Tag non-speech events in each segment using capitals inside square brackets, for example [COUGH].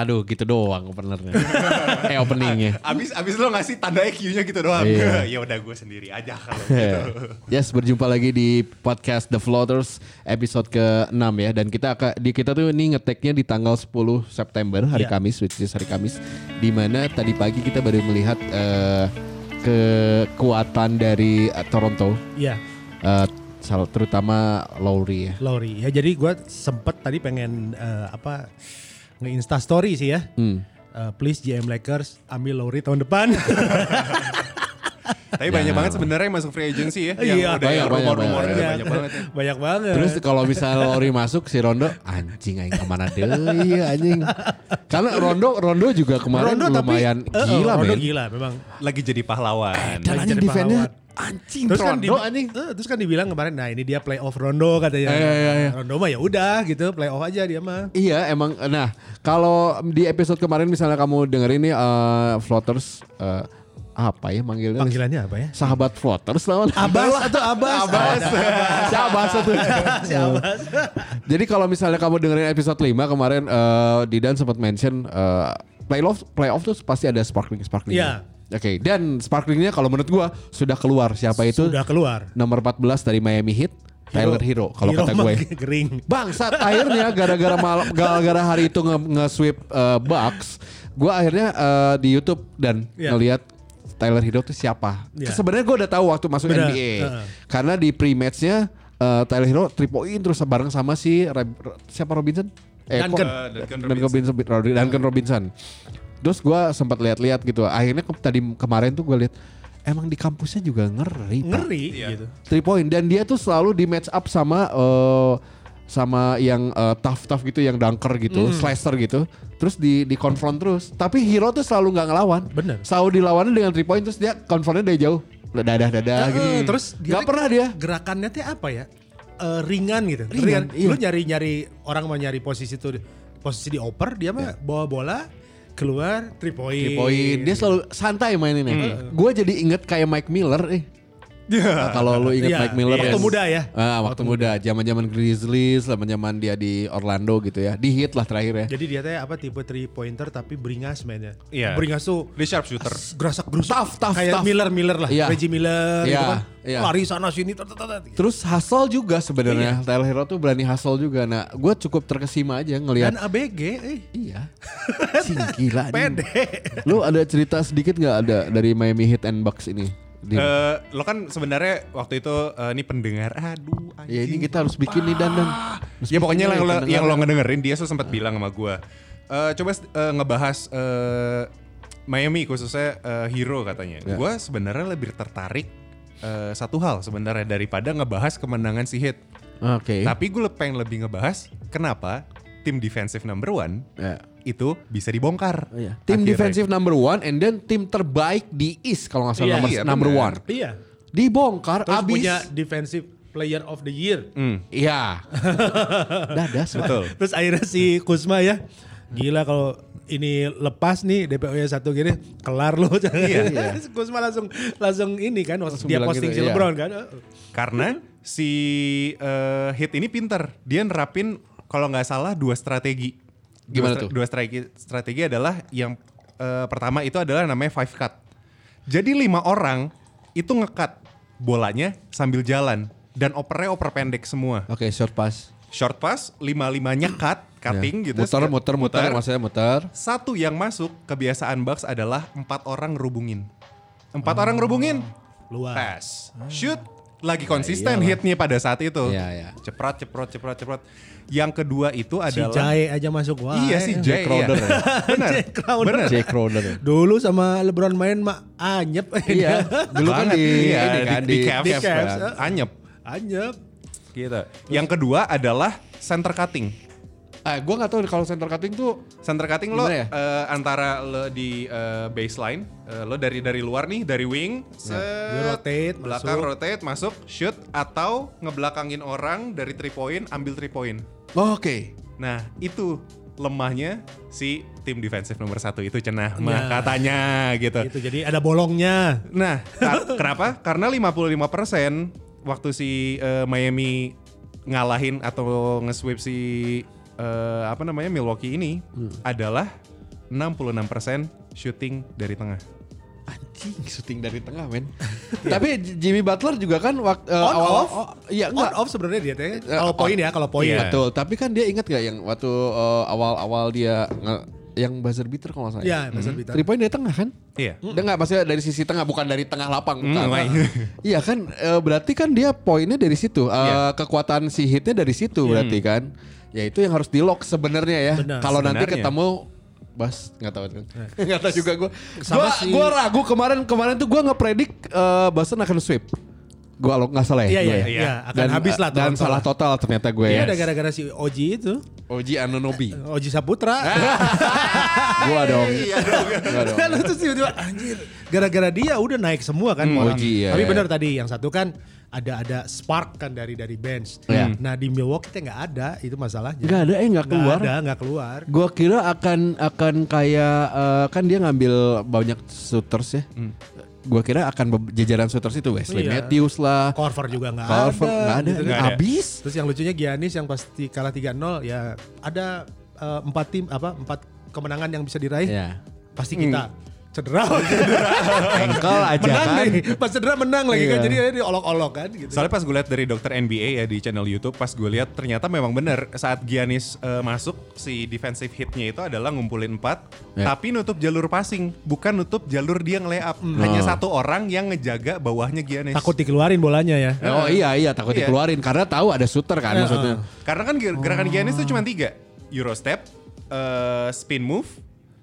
Aduh gitu doang openernya. [LAUGHS] eh openingnya. Abis abis lo ngasih tanda EQ-nya gitu doang. Iya. [LAUGHS] ya udah gue sendiri aja kalau [LAUGHS] gitu. yes, berjumpa lagi di podcast The Floaters episode ke-6 ya dan kita akan di kita tuh ini ngeteknya di tanggal 10 September hari Iya. Kamis which is hari Kamis di mana tadi pagi kita baru melihat eh, kekuatan dari eh, Toronto Iya, eh, sal- terutama Lowry ya. Lowry. Ya jadi gue sempet tadi pengen eh, apa nge-insta story sih ya. Hmm. Eh, please GM Lakers ambil Lowry tahun depan. [LAUGHS] Tapi banyak banget sebenarnya yang masuk free agency ya. Iya. Yang udah Banyak, yang banyak, banyak. ada banyak banget ya. [LAUGHS] Banyak banget. Terus kalau misalnya Lowry masuk si Rondo anjing aing ke mana deh anjing. Karena Rondo Rondo juga kemarin Rondo tapi lumayan eh, gila Rondo men. gila memang. Lagi jadi pahlawan. Dan Lagi anjing jadi defense-nya pahlawan. Anjing Terus kan, Rondo anjing. eh, terus kan dibilang kemarin, nah ini dia playoff Rondo katanya. Iya, iya, iya. Rondo mah ya udah gitu, playoff aja dia mah. Iya emang nah kalau di episode kemarin misalnya kamu dengerin nih eh, floaters eh, apa ya manggilnya? Panggilannya apa ya? Sahabat floaters lawan. Abbas atau Abbas? Abbas. Si Abbas itu. [LAUGHS] Si Abbas. Jadi kalau misalnya kamu dengerin episode 5 kemarin eh, Didan sempat mention eh, playoff playoff tuh pasti ada sparkling sparkling. Iya. Oke, dan sparklingnya kalau menurut gua sudah keluar siapa itu? Sudah keluar. Nomor 14 dari Miami Heat, Tyler Hero kalau Hero kata mah gue. [LAUGHS] Kering. Bangsat akhirnya gara-gara malam gara-gara hari itu nge, nge-sweep eh, Bucks, gua akhirnya eh, di YouTube dan Iya. ngelihat Tyler Hero itu siapa. Iya. Sebenarnya gua udah tahu waktu masuk Benar. NBA. Heeh. Karena di pre-matchnya eh, Tyler Hero 3 point terus bareng sama si Re- siapa Robinson? Duncan. kok- Eh, Duncan Duncan Robinson. Robinson. Duncan Robinson. Terus gua sempat lihat-lihat gitu. Akhirnya ke- tadi kemarin tuh gue lihat emang di kampusnya juga ngeri. Pak Ngeri Iya. gitu. three point dan dia tuh selalu di match up sama eh, sama yang eh, tough tough gitu yang dunker gitu Hmm. slasher gitu terus di di confront terus tapi hero tuh selalu nggak ngelawan Bener. selalu dilawannya dengan three point terus dia confrontnya dari jauh dadah dadah Eh, gitu Terus nggak tuh pernah dia Gerakannya tuh apa ya? Eh, ringan gitu. Ringan, iya. Lu nyari-nyari orang mau nyari posisi tuh posisi di oper, dia mah bawa bola keluar three point. three point. Dia selalu santai maininnya. Gue jadi inget kayak Mike Miller eh Nah, kalau lu inget Iya, Mike Miller waktu muda ya. ah, waktu, muda zaman zaman Grizzlies zaman zaman dia di Orlando gitu ya di hit lah terakhir ya Jadi dia teh apa tipe three pointer tapi beringas mainnya. Iya. Beringas tuh Dia sharpshooter. gerasak gerusuk Tough, tough, kayak tough. Miller Miller lah, Iya. Reggie Miller Iya, gitu kan. iya. Lari sana sini tet, gitu. Terus hustle juga Iya. sebenarnya Tyler Hero tuh berani hustle juga. Nah, gue cukup terkesima aja ngelihat. Dan ABG eh Iya, [LAUGHS] si gila. pede. Lu ada cerita sedikit nggak ada dari Miami Heat and Bucks ini? Di- Eh, lo kan sebenarnya waktu itu eh, ini pendengar aduh ya ini anjing. kita harus bikin nih dan dan. Ya pokoknya yang lo, yang lo ngedengerin dia tuh sempat bilang sama gua. Eh, coba eh, ngebahas eh, Miami khususnya eh, Hero katanya. Ya. Gua sebenarnya lebih tertarik eh, satu hal sebenarnya daripada ngebahas kemenangan si Heat. Oke. Tapi gue pengen lebih ngebahas kenapa tim defensive number one Ya. Itu bisa dibongkar. Oh, iya. Tim Akhirnya. defensive number one and then tim terbaik di East kalau nggak salah Iya, nomor iya, number one. Iya. Dibongkar Terus abis. punya defensive player of the year. Hmm, Iya. [LAUGHS] Dadas. Betul. Terus akhirnya si Kusma ya, gila kalau ini lepas nih DPO-nya satu gini, kelar lu. [LAUGHS] Iya. Kusma langsung langsung ini kan, dia bilang posting gitu, si iya. LeBron kan. Karena si eh, Heat ini pinter. Dia nerapin kalau nggak salah dua strategi. Gimana dua, tuh? Dua strategi, strategi adalah yang eh, pertama itu adalah namanya five cut. Jadi lima orang itu ngekat bolanya sambil jalan dan opernya oper pendek semua. Oke, short pass. Short pass lima limanya cut, cutting Ya. gitu. Muter, muter, muter, maksudnya muter. Satu yang masuk kebiasaan Bucks adalah empat orang ngerubungin. Empat orang ngerubungin, Luar. pass, shoot, lagi konsisten hitnya pada saat itu. Iya, iya. Ceprot, ceprot, ceprot, ceprot. Yang kedua itu Si adalah Jai aja masuk wah. iya si [LAUGHS] Jay, Crowder iya. ya. Bener, Jay Crowder. bener. Jay Crowder. Dulu sama LeBron main mah anyep. Iya, [LAUGHS] dulu kan di iya, ini kan di, di Cavs, di Cavs, kan. eh. anyep. anyep. Gitu. Yang kedua adalah center cutting. Ah, gue nggak tahu kalau center cutting tuh Center cutting lo ya? eh, antara lo di eh, baseline, eh, lo dari dari luar nih, dari wing, set, Dia rotate, belakang masuk. rotate, masuk, shoot atau ngebelakangin orang dari three point, ambil three point. Oke. Nah itu lemahnya si tim defensif nomor satu itu cenah mah Ya. katanya gitu. Itu jadi ada bolongnya. Nah [LAUGHS] kenapa? Karena 55% waktu si eh, Miami ngalahin atau nge-sweep si eh, apa namanya Milwaukee ini Hmm. adalah 66% shooting dari tengah. Anjing syuting dari tengah men. [LAUGHS] Tapi Jimmy Butler juga kan waktu On, off? oh, iya On enggak. off sebenarnya dia teh. Eh, Kalau poin on. ya, kalau poin. Iya. Betul, tapi kan dia ingat gak yang waktu eh, awal-awal dia nge- yang buzzer beater kalau nggak salah. Iya, buzzer beater. Three point dari tengah kan? Iya. Dia nggak maksudnya dari sisi tengah bukan dari tengah lapang bukan. Mm, right. [LAUGHS] Iya kan eh, berarti kan dia poinnya dari situ. Eh, Iya. kekuatan si hitnya dari situ berarti kan. Ya itu yang harus di lock sebenarnya ya. Kalau nanti ketemu Bas nggak tahu kan. [LAUGHS] Nggak tahu juga gue. Sih. gua ragu kemarin kemarin tuh gue ngepredik eh Boston akan sweep. Gue kalau nggak salah ya. Iya, iya, ya. iya. Akan habis lah. Dan total. salah total ternyata gue Iya, ya. ada gara-gara si Oji itu. Oji Anonobi. Oji Saputra. [LAUGHS] Gua dong. Iya Gua dong. kan itu tiba-tiba anjir. Gara-gara dia udah naik semua kan Hmm, orang. Oji, iya, Tapi iya. benar tadi yang satu kan ada ada spark kan dari dari bench. Iya. Nah di Milwaukee kita nggak ada itu masalahnya. Nggak ada, eh, nggak keluar. Nggak ada nggak keluar. Gua kira akan akan kayak eh, kan dia ngambil banyak shooters ya. Gua kira akan jajaran shooters itu Wesley Iya. Matthews lah. Korver juga nggak Corver ada. nggak ada, gitu. Nggak ada. habis. Terus yang lucunya Giannis yang pasti kalah 3-0 ya ada eh, empat tim apa empat kemenangan yang bisa diraih. Ya. Pasti kita [LAUGHS] cedera. Engkel aja menang kan. nih. Pas cedera menang lagi kan. Iya. Jadi dia diolok-olok kan gitu. Soalnya pas gue lihat dari dokter NBA ya di channel YouTube, pas gue lihat ternyata memang benar saat Giannis eh, masuk si defensive hitnya itu adalah ngumpulin 4 Ya. tapi nutup jalur passing, bukan nutup jalur dia nge-layup. Hanya Oh. satu orang yang ngejaga bawahnya Giannis. Takut dikeluarin bolanya ya. Oh iya iya takut Iya. dikeluarin karena tahu ada shooter kan Eh, maksudnya. Karena kan ger- gerakan Giannis itu cuma tiga, Euro step, eh, spin move,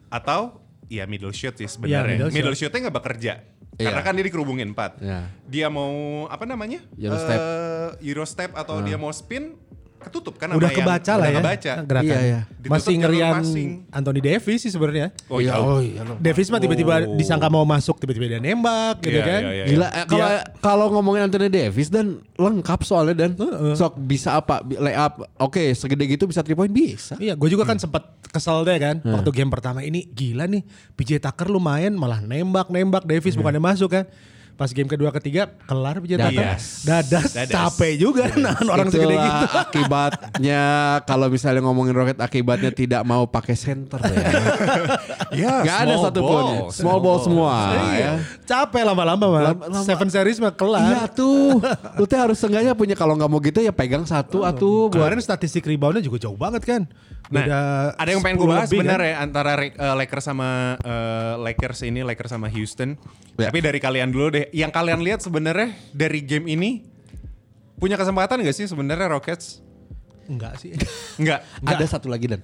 atau ya middle shoot sih sebenarnya. Iya, middle middle, shoot. shootnya nggak bekerja. Iya. Karena kan dia dikerubungin empat. Iya. Dia mau apa namanya? Euro step. Eh, Euro step atau dia mau spin ketutup kan Udah sama yang- kebaca lah udah ya. kebaca. Gerakan. Iya, iya. Ditutup Masih ngerian passing. Anthony Davis sih sebenarnya. Oh iya. oh iya. Davis mah tiba-tiba Oh. disangka mau masuk tiba-tiba dia nembak gitu Iya, kan. iya, iya. Gila eh, kalau Dia- kalau ngomongin Anthony Davis dan lengkap soalnya dan Heeh. sok bisa apa Bi- layup oke segede gitu bisa three point bisa. Iya, gue juga kan sempat kesel deh kan waktu game pertama ini gila nih PJ Tucker lu main malah nembak nembak Davis bukannya masuk kan. Pas game kedua ketiga kelar Tucker. Dadas. Dadas, Dadas. capek juga nahan orang segede gitu. [LAUGHS] akibatnya kalau misalnya ngomongin Rocket akibatnya tidak mau pakai center ya. [LAUGHS] Ya, Gak ada small satupun. ball. Small ball semua Iya. ya. Capek lama-lama mah. Lama-lama. Seven series mah kelar. Iya tuh. [LAUGHS] Lu teh harus sengaja punya kalau nggak mau gitu ya pegang satu atuh buat Kemarin statistik reboundnya juga jauh banget kan. Nah, Beda ada yang pengen gue 10 bahas benar kan. ya antara eh, Lakers sama eh, Lakers ini, Lakers sama Houston. Ya. Tapi dari kalian dulu deh, yang kalian lihat sebenarnya dari game ini punya kesempatan gak sih sebenarnya Rockets? Enggak sih. [LAUGHS] Enggak. ada satu lagi dan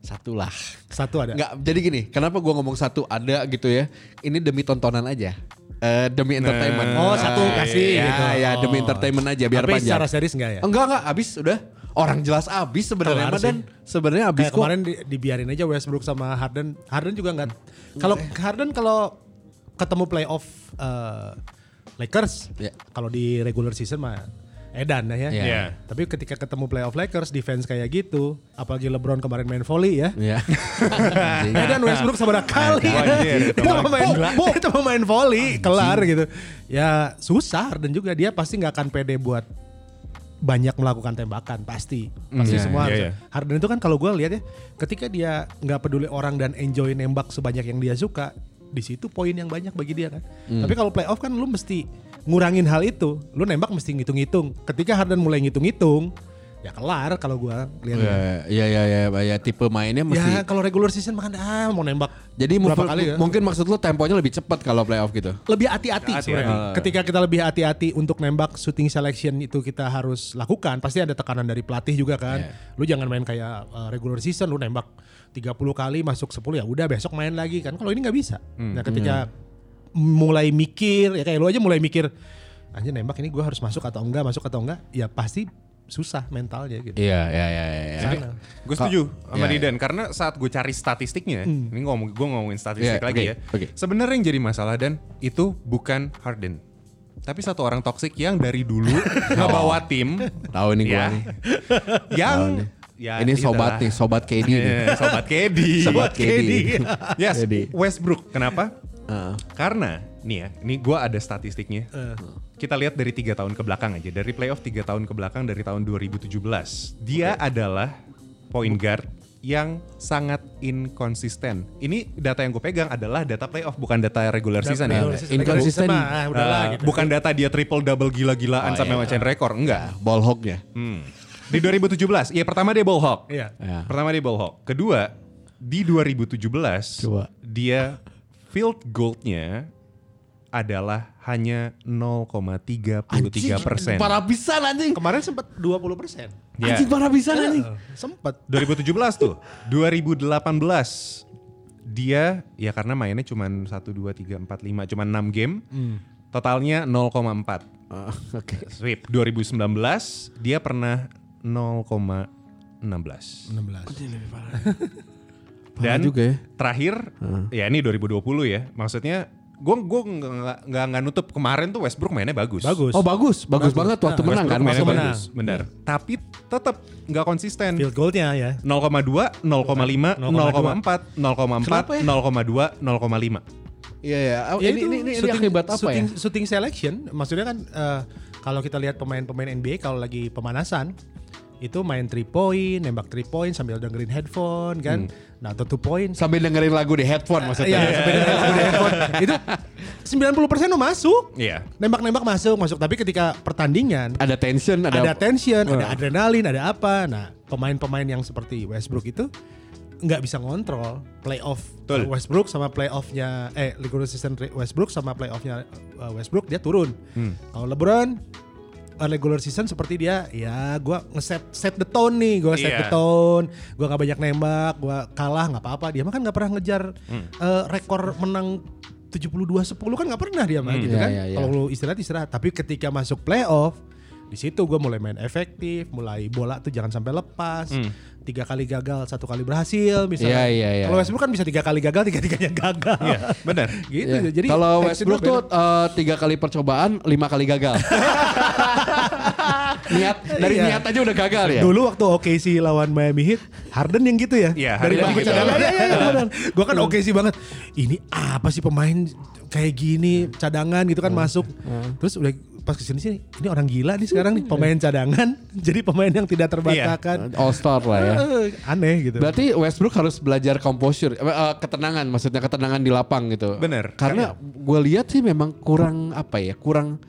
satu lah. Satu ada. Nggak, jadi gini, kenapa gua ngomong satu ada gitu ya? Ini demi tontonan aja. Eh, demi entertainment. Oh, satu Eh, kasih ya, gitu. Ya, demi entertainment aja biar Tapi panjang. secara series enggak ya? Enggak enggak habis udah. Orang jelas habis sebenarnya mah, dan sebenarnya habis Kayak kok. kemarin di- dibiarin aja Westbrook sama Harden. Harden juga nggak. Kalau Harden kalau ketemu playoff eh, Lakers, Ya. kalau di regular season mah edan lah ya. Iya. Iya. Tapi ketika ketemu playoff Lakers, defense kayak gitu, apalagi LeBron kemarin main volley ya. Iya. [LAUGHS] Edan Westbrook seberapa kali Oh, ya. Kita mau main, kita [LAUGHS] mau main volley, kelar gitu. Ya susah Harden juga dia pasti nggak akan pede buat banyak melakukan tembakan pasti pasti Iya, semua iya, harus. iya. Harden itu kan kalau gue lihat ya ketika dia nggak peduli orang dan enjoy nembak sebanyak yang dia suka di situ poin yang banyak bagi dia kan Hmm. tapi kalau playoff kan lu mesti ngurangin hal itu lu nembak mesti ngitung-ngitung ketika Harden mulai ngitung-ngitung ya kelar kalau gue lihat Iya iya iya ya, tipe mainnya mesti ya kalau regular season makan ah mau nembak Jadi berapa kali ya mungkin maksud lu temponya lebih cepat kalau playoff gitu. lebih hati-hati Hati-hati. sebenarnya. Ketika kita lebih hati-hati untuk nembak shooting selection itu kita harus lakukan. Pasti ada tekanan dari pelatih juga kan. Iya. Lu jangan main kayak uh, regular season lu nembak 30 kali masuk 10 ya udah besok main lagi kan. Kalau ini nggak bisa. Hmm. Nah, ketika mulai mikir ya kayak lu aja mulai mikir anjir nembak ini gua harus masuk atau enggak, masuk atau enggak, ya pasti susah mentalnya gitu. Iya iya iya iya. Sana. Gue setuju sama Iya, Didan karena saat gue cari statistiknya, ini ngomong gue ngomongin statistik Iya, lagi oke, ya. oke. Sebenarnya yang jadi masalah dan itu bukan Harden, tapi satu orang toksik yang dari dulu [LAUGHS] ngebawa tim Tahu nih gua ya, nih. [LAUGHS] yang ya Ini itulah. sobat nih, sobat KD nih. [LAUGHS] Sobat Kedi. Sobat KD. yes. Westbrook. Kenapa? Heeh. Karena nih ya, ini gue ada statistiknya. Eh. Kita lihat dari tiga tahun ke belakang aja, dari playoff tiga tahun ke belakang dari tahun 2017. Dia adalah point guard yang sangat inkonsisten. Ini data yang gue pegang adalah data playoff bukan data regular season ya. Regular regular season ah, udahlah Eh, gitu. bukan data dia triple double gila-gilaan Oh, sampai iya. macain rekor, enggak. Ball hawk-nya. Hmm. Di 2017, ya pertama dia ball hawk. Iya. Ya. Pertama dia ball hawk. Kedua, di 2017 Coba. dia field goalnya adalah hanya 0,33 persen. Parah pisan anjing. Kemarin sempat 20 persen. Ya. Anjing parah pisan anjing. Sempat. 2017 tuh. 2018 dia ya karena mainnya cuma 1 2 3 4 5 cuma 6 game. Totalnya 0,4. Ah, Oke. Sweep 2019 dia pernah 0,16. 16. [LAUGHS] Dan juga ya. terakhir ya ini 2020 ya. Maksudnya gue gue nggak nggak nggak nutup kemarin tuh Westbrook mainnya bagus. Bagus. Oh bagus, bagus, banget waktu Nah, menang Westbrook kan mainnya maksudnya. bagus, benar. Tapi tetap nggak konsisten. Field goalnya ya. 0,2, 0,5, 0,4, 0,4, Kenapa ya? 0,2, 0,5. Iya ya. Oh, Ya ini, ini, ini, ini shooting- akibat apa shooting, ya? Shooting selection, maksudnya kan eh, kalau kita lihat pemain-pemain NBA kalau lagi pemanasan itu main 3 point, nembak 3 point sambil dengerin headphone kan. Nah, atau 2 point. Sambil dengerin lagu di headphone maksudnya. Iya, sampai dengerin lagu di headphone. [LAUGHS] Itu 90% tuh masuk. Iya. Nembak-nembak masuk, masuk. Tapi ketika pertandingan Ada tension, ada, ada, tension, ada adrenalin, ada apa. Nah, pemain-pemain yang seperti Westbrook itu nggak bisa ngontrol playoff Betul. Westbrook sama playoffnya eh regular season Westbrook sama playoffnya uh, Westbrook dia turun. Kalau LeBron uh, regular season seperti dia ya gua ngeset set the tone nih, gua set Iya. the tone, gua nggak banyak nembak, gua kalah nggak apa-apa. Dia mah kan nggak pernah ngejar uh, rekor menang 72-10 kan nggak pernah dia mah gitu Iya, kan. iya, iya. Kalau lu istirahat istirahat, tapi ketika masuk playoff di situ gue mulai main efektif, mulai bola tuh jangan sampai lepas. Tiga kali gagal, satu kali berhasil misalnya. Iya, iya, iya. Kalau Westbrook kan bisa tiga kali gagal, tiga tiganya gagal. Iya, benar. [LAUGHS] gitu. Iya. Jadi kalau Westbrook tuh eh, tiga kali percobaan, lima kali gagal. [LAUGHS] niat dari Iya. niat aja udah gagal ya. Dulu waktu OKC lawan Miami Heat, Harden yang gitu ya. Iya, Dari bangku gitu. cadangan. Iya, iya, iya, Gue kan OKC banget. Ini apa sih pemain kayak gini cadangan gitu kan masuk. Terus udah pas ke sini sini, ini orang gila nih sekarang nih pemain cadangan. [LAUGHS] Jadi pemain yang tidak terbantahkan. All star lah ya. Eh, Aneh gitu. Berarti Westbrook harus belajar composure, eh, eh, ketenangan, maksudnya ketenangan di lapang gitu. Bener. Karena gue lihat sih memang kurang apa ya, kurang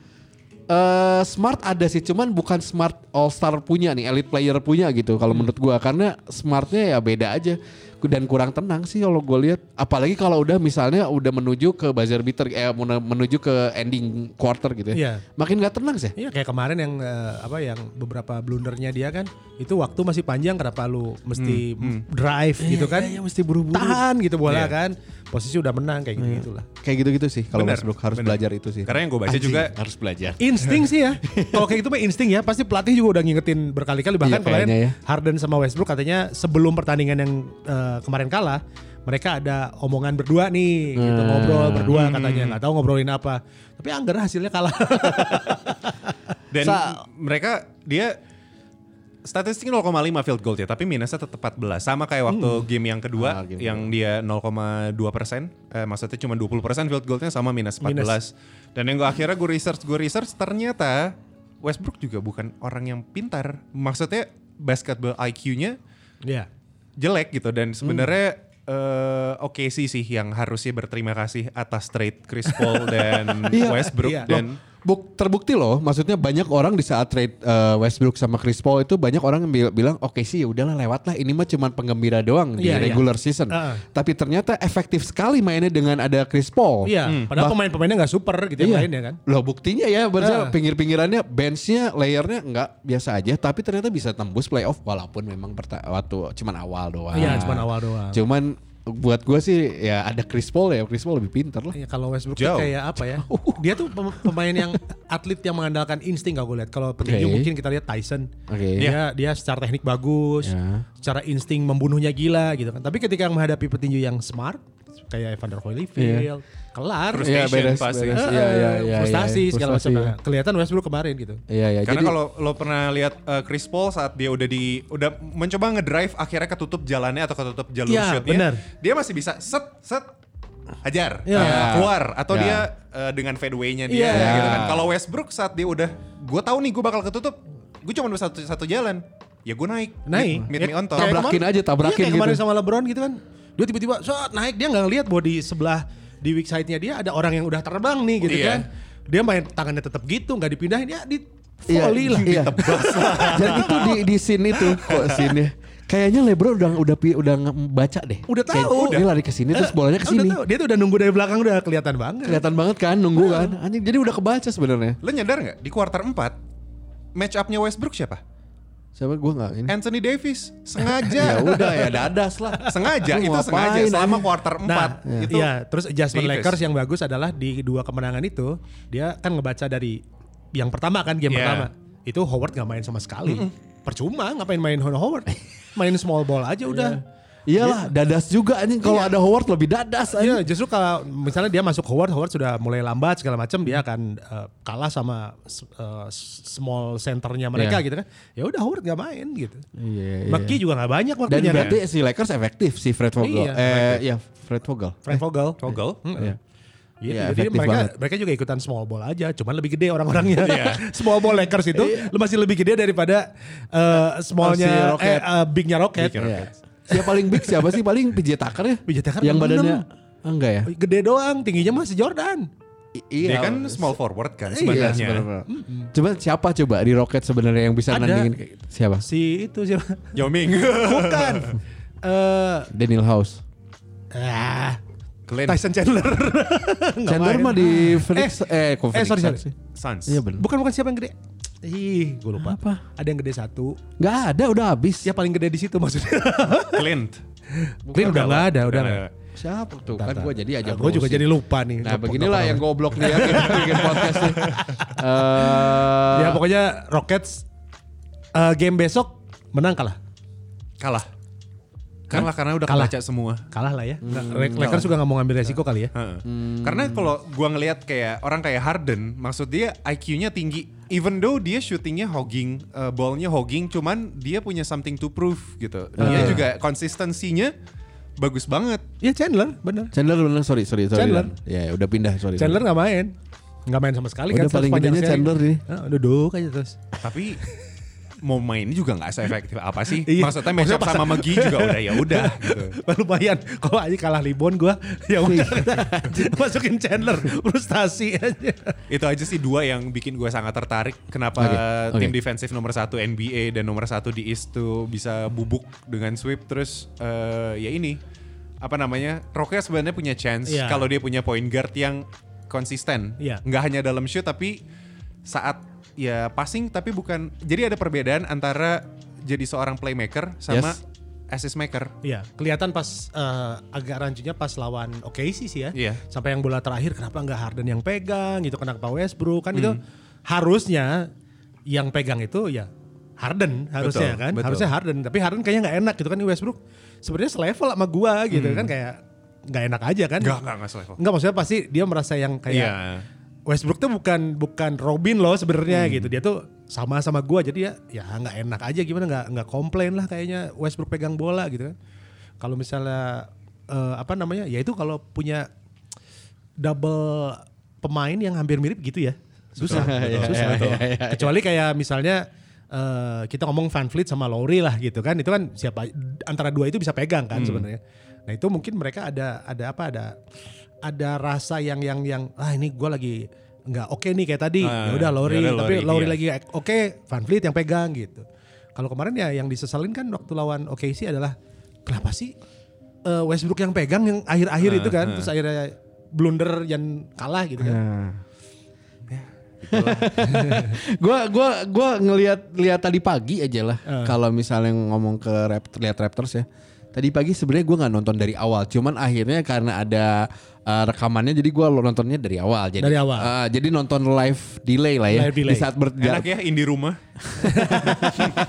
eh smart ada sih, cuman bukan smart all star punya nih, elite player punya gitu. Kalau menurut gue, karena smartnya ya beda aja dan kurang tenang sih kalau gue lihat. Apalagi kalau udah misalnya udah menuju ke buzzer beater, eh men- menuju ke ending quarter gitu ya, Iya. makin gak tenang sih. Iya kayak kemarin yang eh, apa yang beberapa blundernya dia kan itu waktu masih panjang kenapa lu mesti drive gitu kan iya, iya, mesti buru-buru. tahan gitu bola Iya. kan posisi udah menang kayak gitu gitulah Kayak gitu-gitu sih kalau Westbrook harus bener. belajar itu sih. Karena yang gue baca Anjing, juga harus belajar. insting sih ya [LAUGHS] kalau kayak gitu mah insting ya pasti pelatih juga udah ngingetin berkali-kali bahkan Iya, kemarin ya. Harden sama Westbrook katanya sebelum pertandingan yang eh, kemarin kalah mereka ada omongan berdua nih gitu Hmm. ngobrol berdua katanya nggak tahu ngobrolin apa tapi anggar hasilnya kalah [LAUGHS] Dan Sa- mereka dia statistik 0,5 field goal ya, tapi minusnya tetap 14. Sama kayak waktu game yang kedua Ah, game yang dia 0,2 persen, eh, maksudnya cuma 20 persen field goalnya sama minus 14. Dan yang gue akhirnya gue research, gue research ternyata Westbrook juga bukan orang yang pintar. Maksudnya basketball IQ-nya ya jelek gitu dan Hmm. sebenarnya eh, oke sih sih yang harusnya berterima kasih atas trade Chris Paul dan [LAUGHS] Iya, Westbrook iya. dan Buk, terbukti loh, maksudnya banyak orang di saat trade uh, Westbrook sama Chris Paul itu banyak orang yang bil- bilang oke sih ya udahlah lewat lah ini mah cuma penggembira doang di Iya, iya. regular season. Ah. Tapi ternyata efektif sekali mainnya dengan ada Chris Paul. iya padahal Bah- pemain-pemainnya nggak super gitu yang Iya. mainnya kan Loh buktinya ya, berarti pinggir-pinggirannya, benchnya, layernya nggak biasa aja, tapi ternyata bisa tembus playoff walaupun memang perta- waktu cuman awal doang. Iya, cuman awal doang. Cuman buat gue sih ya ada Chris Paul ya, Chris Paul lebih pintar lah. Ya, kalau Westbrook tuh Jauh. kayak apa ya? [LAUGHS] Dia tuh pem- pemain yang atlet yang mengandalkan insting kalau gue lihat. Kalau petinju Oke. mungkin kita lihat Tyson. Oke. Dia dia secara teknik bagus, Ya. secara insting membunuhnya gila gitu kan. Tapi ketika menghadapi petinju yang smart kayak Evander Holyfield, kelar. Terus Iya, Frustration beres, pasti. beres. Eh, Iya, iya, iya, frustasi iya, segala macam. Nah, kelihatan Westbrook kemarin gitu. Iya ya. Karena Jadi kalau lo pernah lihat uh, Chris Paul saat dia udah di udah mencoba ngedrive akhirnya ketutup jalannya atau ketutup jalur Iya, shootnya, benar. dia masih bisa set set hajar Iya. uh, keluar atau Ya. dia uh, dengan fadeaway-nya dia Iya. gitu kan. Kalau Westbrook saat dia udah gue tahu nih gue bakal ketutup, gue cuma bisa satu, satu jalan. ya gue naik. Naik. Meet, meet Ya, me on top. Tabrakin kemarin- aja, tabrakin iya, kayak kemarin gitu. sama LeBron gitu kan. Dia tiba-tiba shot naik dia nggak lihat bahwa di sebelah di weak side-nya dia ada orang yang udah terbang nih gitu Iya. kan. Dia main tangannya tetap gitu nggak dipindahin ya di Iya, volley lah. Iya. [LAUGHS] Jadi itu di di scene itu [LAUGHS] kok scene Kayaknya LeBron udah udah udah baca deh. Udah Kayak, tahu. Dia lari ke sini terus bolanya ke Udah sini. tahu, Dia tuh udah nunggu dari belakang udah kelihatan banget. Kelihatan banget kan nunggu kan. Anjing jadi udah kebaca sebenarnya. Lo nyadar nggak di kuarter 4 match up-nya Westbrook siapa? Siapa gua enggak ini. Anthony Davis. [LAUGHS] Ya Sengaja. udah ya dadas lah. sengaja itu sengaja selama kuarter 4 Nah, itu iya, terus adjustment Davis. Lakers yang bagus adalah di dua kemenangan itu dia kan ngebaca dari yang pertama kan game Iya. pertama. Itu Howard nggak main sama sekali. Percuma ngapain main Howard? main small ball aja udah. Iyalah, dadas juga anjing kalau ada Howard lebih dadas anjing. Iya, justru kalau misalnya dia masuk Howard, Howard sudah mulai lambat segala macam, dia akan eh, kalah sama eh, small centernya mereka Iya. gitu kan. Ya udah Howard nggak main gitu. Iya, iya. McKee juga nggak banyak Dan waktunya. berarti si Lakers efektif si Fred Vogel. Iya, eh iya, Fred Vogel. Frank Vogel. Vogel. Iya. Gitu. Iya, Jadi mereka banget. mereka juga ikutan small ball aja, cuman lebih gede orang-orangnya. Iya. [LAUGHS] small ball Lakers itu lu masih lebih gede daripada eh, smallnya Oh, si eh eh, bignya Rocket. Big Iya. Siapa paling big siapa sih paling PJ Tucker ya? PJ Tucker yang enam. badannya Ah, enggak ya? Gede doang, tingginya masih Jordan. I- iya. Dia kan small forward kan Iya, sebenarnya. sebenarnya. Coba siapa coba di Rocket sebenarnya yang bisa Ada. nandingin siapa? Si itu siapa? Yao Ming. Bukan. [LAUGHS] Eh Daniel House. ah, Clint Tyson Chandler. Chandler mah di Phoenix eh, eh, Phoenix sorry, Suns sorry. Suns. Iya benar. Bukan bukan siapa yang gede? Ih, gue lupa. Apa? Ada yang gede satu. Enggak ada, udah habis. Ya paling gede di situ maksudnya. [LAUGHS] Clint. Clint udah nggak ada, udah nggak. Siapa tuh? Kan gue jadi aja Gue juga jadi lupa nih. Nah Lupa- beginilah yang goblok nih ya [LAUGHS] kita bikin podcast nih. Eh, Ya pokoknya Rockets eh, game besok menang kalah. Kalah. Kalah karena udah Kalah. kebaca semua. Kalah lah ya. Nggak- Lakers juga nggak mau ngambil resiko kali ya. Heeh. Hmm. Karena kalau gua ngelihat kayak orang kayak Harden, maksud dia IQ-nya tinggi. Even though dia shootingnya hogging, uh, ballnya hogging, cuman dia punya something to prove gitu. Dia Iya. juga konsistensinya bagus banget. Ya Chandler, bener. Chandler bener sorry sorry sorry. Chandler. Dan. Ya udah pindah sorry. Chandler nggak main. Nggak main sama sekali Udah kan. paling sepanjang gedenya. Chandler nih. Ah, duduk aja terus. Tapi [LAUGHS] mau main juga nggak seefektif apa sih? [LAUGHS] Iya. Maksudnya match up sama McGee juga udah ya udah [LAUGHS] gitu. Lumayan. Kalau aja kalah Libon gue, ya udah [LAUGHS] masukin Chandler, frustasi aja. Itu aja sih dua yang bikin gue sangat tertarik. Kenapa Oke, oke. tim defensif nomor satu NBA dan nomor satu di East tuh bisa bubuk dengan sweep. Terus eh, ya ini apa namanya? Rockets sebenarnya punya chance Iya. kalau dia punya point guard yang konsisten. Iya. Nggak hanya dalam shoot tapi saat ya passing tapi bukan. Jadi ada perbedaan antara jadi seorang playmaker sama Yes. assist maker. Iya, kelihatan pas eh, agak rancunya pas lawan OKC sih ya. Iya. Sampai yang bola terakhir kenapa nggak Harden yang pegang gitu kenapa Westbrook kan itu harusnya yang pegang itu ya Harden harusnya Betul, kan. betul. Harusnya Harden, tapi Harden kayaknya nggak enak gitu kan Westbrook. Sebenarnya selevel sama gua gitu kan kayak nggak enak aja kan. Enggak, enggak, enggak selevel. Enggak maksudnya pasti dia merasa yang kayak Iya. Westbrook tuh bukan bukan Robin loh sebenarnya gitu. Dia tuh sama sama gua jadi ya ya nggak enak aja gimana nggak nggak komplain lah kayaknya Westbrook pegang bola gitu kan. Kalau misalnya eh, apa namanya? Ya itu kalau punya double pemain yang hampir mirip gitu ya. Susah. [LAUGHS] Iya, susah. iya, iya, iya. Kecuali kayak misalnya eh, kita ngomong Van Fleet sama Lowry lah gitu kan. Itu kan siapa antara dua itu bisa pegang kan sebenarnya. Nah, itu mungkin mereka ada ada apa ada ada rasa yang yang yang ah ini gue lagi nggak oke nih kayak tadi. Ah, ya udah ya udah tapi Lowry iya. lagi oke, Van Fleet yang pegang gitu. Kalau kemarin ya yang disesalin kan waktu lawan OKC adalah kenapa sih eh, Westbrook yang pegang yang akhir-akhir Ah, itu kan, ah. terus akhirnya blunder yang kalah gitu kan. Nah. [LAUGHS] gua gua gua ngelihat lihat tadi pagi aja lah Eh. kalau misalnya ngomong ke Raptor lihat Raptors ya. Tadi pagi sebenarnya gua nggak nonton dari awal, cuman akhirnya karena ada uh, rekamannya jadi gua nontonnya dari awal. Jadi Dari awal. uh, jadi nonton live delay lah ya Live delay. di saat berjalan. Enak ya in di rumah. [LAUGHS]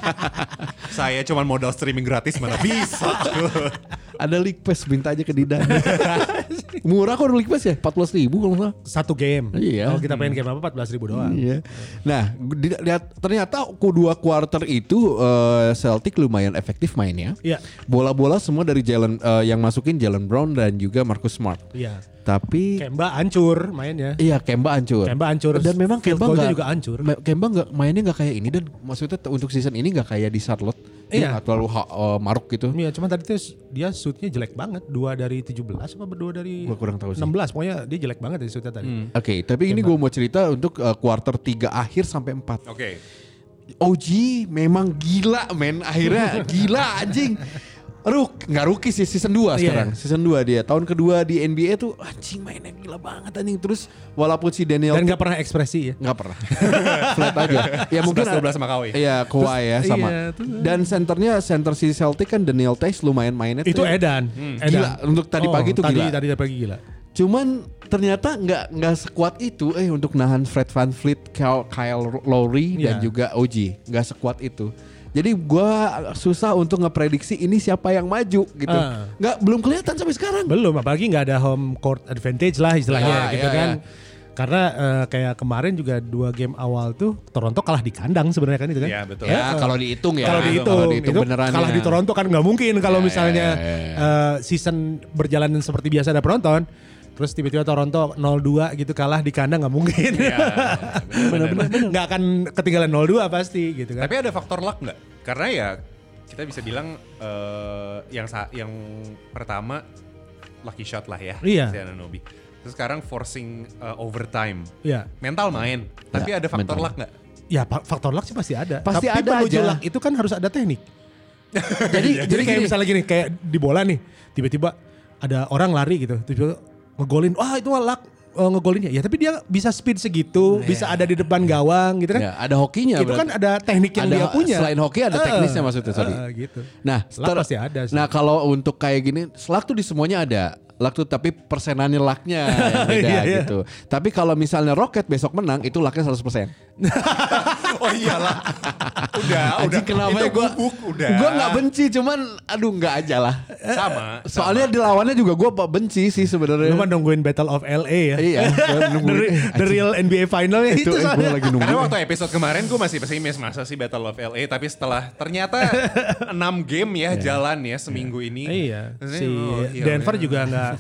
Saya cuma modal streaming gratis mana bisa. Ada League Pass minta aja ke Didan. [LAUGHS] Murah kok League Pass ya, 14 ribu kalau nggak salah. Satu game. Iya. Kalau kita pengen game apa 14 ribu doang. Iya. Nah, di- lihat ternyata kedua quarter itu eh, Celtic lumayan efektif mainnya. Iya. Bola-bola semua dari Jalen eh, yang masukin Jalen Brown dan juga Marcus Smart. Iya. Tapi Kemba hancur mainnya. iya Kemba hancur. Kemba hancur. Dan memang Kemba nggak juga hancur. Kemba nggak mainnya nggak kayak ini dan maksudnya t- untuk season ini nggak kayak di Charlotte. Dia Iya. nggak terlalu ha- eh, maruk gitu. Iya, cuman tadi tuh dia shootnya jelek banget. Dua dari 17 apa dua dari Gua kurang tahu sih. 16. Pokoknya dia jelek banget ya shootnya tadi. Oke, tapi ini gue mau cerita untuk eh, quarter 3 akhir sampai 4. Oke. OG memang gila men akhirnya [LAUGHS] gila anjing. Ruk, nggak rookie sih season 2 Iya. sekarang. Season 2 dia. Tahun kedua di NBA tuh anjing mainnya gila banget anjing. Terus walaupun si Daniel Dan nggak pernah ekspresi ya. nggak pernah. [LAUGHS] Flat aja. Ya mungkin 11-12 sama Kawhi. Iya, Kawhi ya sama. iya. Dan senternya center si Celtic kan Daniel Tice lumayan mainnya Itu tuh. Edan. Edan. Gila, untuk tadi pagi tuh tadi, gila. Tadi tadi pagi gila. Cuman ternyata nggak nggak sekuat itu eh untuk nahan Fred Van Fleet, Kyle, Kyle Lowry dan Iya. juga OG nggak sekuat itu. Jadi gua susah untuk ngeprediksi ini siapa yang maju gitu. Ah. Nggak belum kelihatan sampai sekarang. Belum, apalagi nggak ada home court advantage lah istilahnya Ya, gitu ya, kan. ya. Karena eh, kayak kemarin juga dua game awal tuh Toronto kalah di kandang sebenarnya kan itu kan. Iya, betul. Ya kalau dihitung ya. Kalau dihitung, kalau dihitung itu beneran kalah ya. di Toronto kan nggak mungkin kalau Ya, misalnya ya, ya, ya. eh, season berjalan seperti biasa ada penonton. Terus tiba-tiba Toronto 0-2 gitu kalah di kandang nggak mungkin. Iya, bener-bener. Nggak akan ketinggalan 0-2 pasti gitu kan. Tapi ada faktor luck nggak? Karena ya kita bisa bilang eh, yang sa- yang pertama lucky shot lah ya Iya. si Anunoby. Terus sekarang forcing eh, overtime. Iya. Mental main, tapi Ya, ada faktor mental. luck nggak? Ya fa- faktor luck sih pasti ada. Pasti Tapi ada aja. luck itu kan harus ada teknik. Jadi Jadi, [LAUGHS] jadi kayak gini, misalnya gini, kayak di bola nih, tiba-tiba ada orang lari gitu, tiba-tiba ngegolin, wah itu luck eh, ngegolinnya. Ya tapi dia bisa speed segitu, bisa ada di depan gawang gitu kan. ya, ada hokinya itu kan ada teknik yang Ada- dia punya. selain hoki ada Eh, teknisnya maksudnya, sorry. eh, gitu. Nah, ter- pasti ada sih. Nah, kalau untuk kayak gini, luck tuh di semuanya ada. Luck tuh tapi persenannya lucknya yang [LAUGHS] beda Iya, iya. gitu. Tapi kalau misalnya Rocket besok menang, itu lucknya 100%. [LAUGHS] oh iyalah. udah, udah. Anjing kenapa Itu ya gue bubuk, udah. Gue gak benci, cuman aduh nggak aja lah. Sama. Soalnya di lawannya juga gue benci sih sebenarnya. Lu mah nungguin Battle of LA ya. Iya, gua the, [LAUGHS] nungguin. the real NBA final ya itu itu, gue soalnya. lagi nunggu. Karena waktu episode kemarin gue masih pesimis masa sih Battle of LA tapi setelah ternyata [LAUGHS] 6 game ya jalan ya seminggu ini. Iya, si oh, iya, Denver iya. juga nggak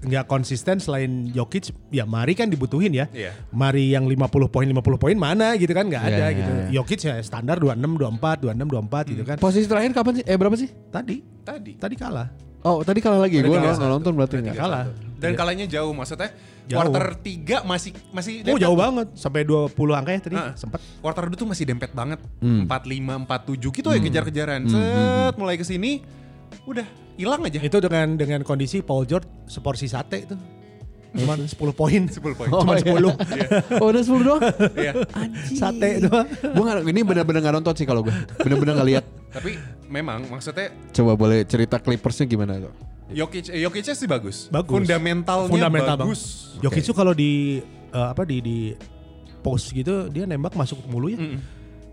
nggak konsisten selain Jokic. Ya Mari kan dibutuhin ya. Iya. Mari yang 50 poin 50 poin mana gitu kan nggak Iya, ada iya, gitu. iya. Jokic ya standar 26 24 26 24 gitu kan. Posisi terakhir kapan sih? Eh berapa sih? Tadi Tadi. tadi kalah. Oh tadi kalah lagi. Gue kalah nggak nonton berarti Nggak nggak. kalah. Dan kalahnya jauh maksudnya Jauh. quarter 3 masih masih Oh dempet jauh tuh. banget sampai 20 angka ya tadi Ah. sempat. Quarter 2 tuh masih dempet banget. Hmm. 45 47 gitu ya kejar-kejaran. Set mulai ke sini udah hilang aja. Itu dengan dengan kondisi Paul George seporsi sate itu. Cuma 10 poin. 10 poin. Cuma iya. 10. Oh udah 10 doang? Iya. Sate doang. gue gak, ini bener-bener gak nonton sih kalau gue. Bener-bener gak lihat. Tapi memang maksudnya Coba boleh cerita Clippersnya gimana tuh? Jokic eh, Jokic sih bagus. Bagus. Fundamentalnya Fundamental bagus. Bang. Jokic tuh kalau di eh, apa di di post gitu dia nembak masuk mulu ya.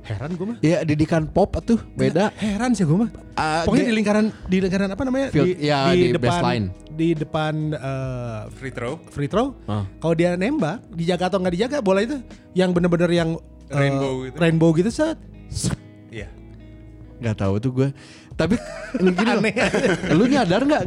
Heran gue mah. Ya didikan pop tuh beda. Heran sih gue mah. Ah, Pokoknya di lingkaran di lingkaran apa namanya? Field- ya, di baseline. Di depan eh, Free throw. free throw. Ah. Kalau dia nembak, dijaga atau nggak dijaga bola itu yang bener-bener yang eh, Rainbow gitu. Rainbow gitu set. Iya. Gak tahu tuh gue. Tapi [LAUGHS] ini gini loh. Lu nyadar nggak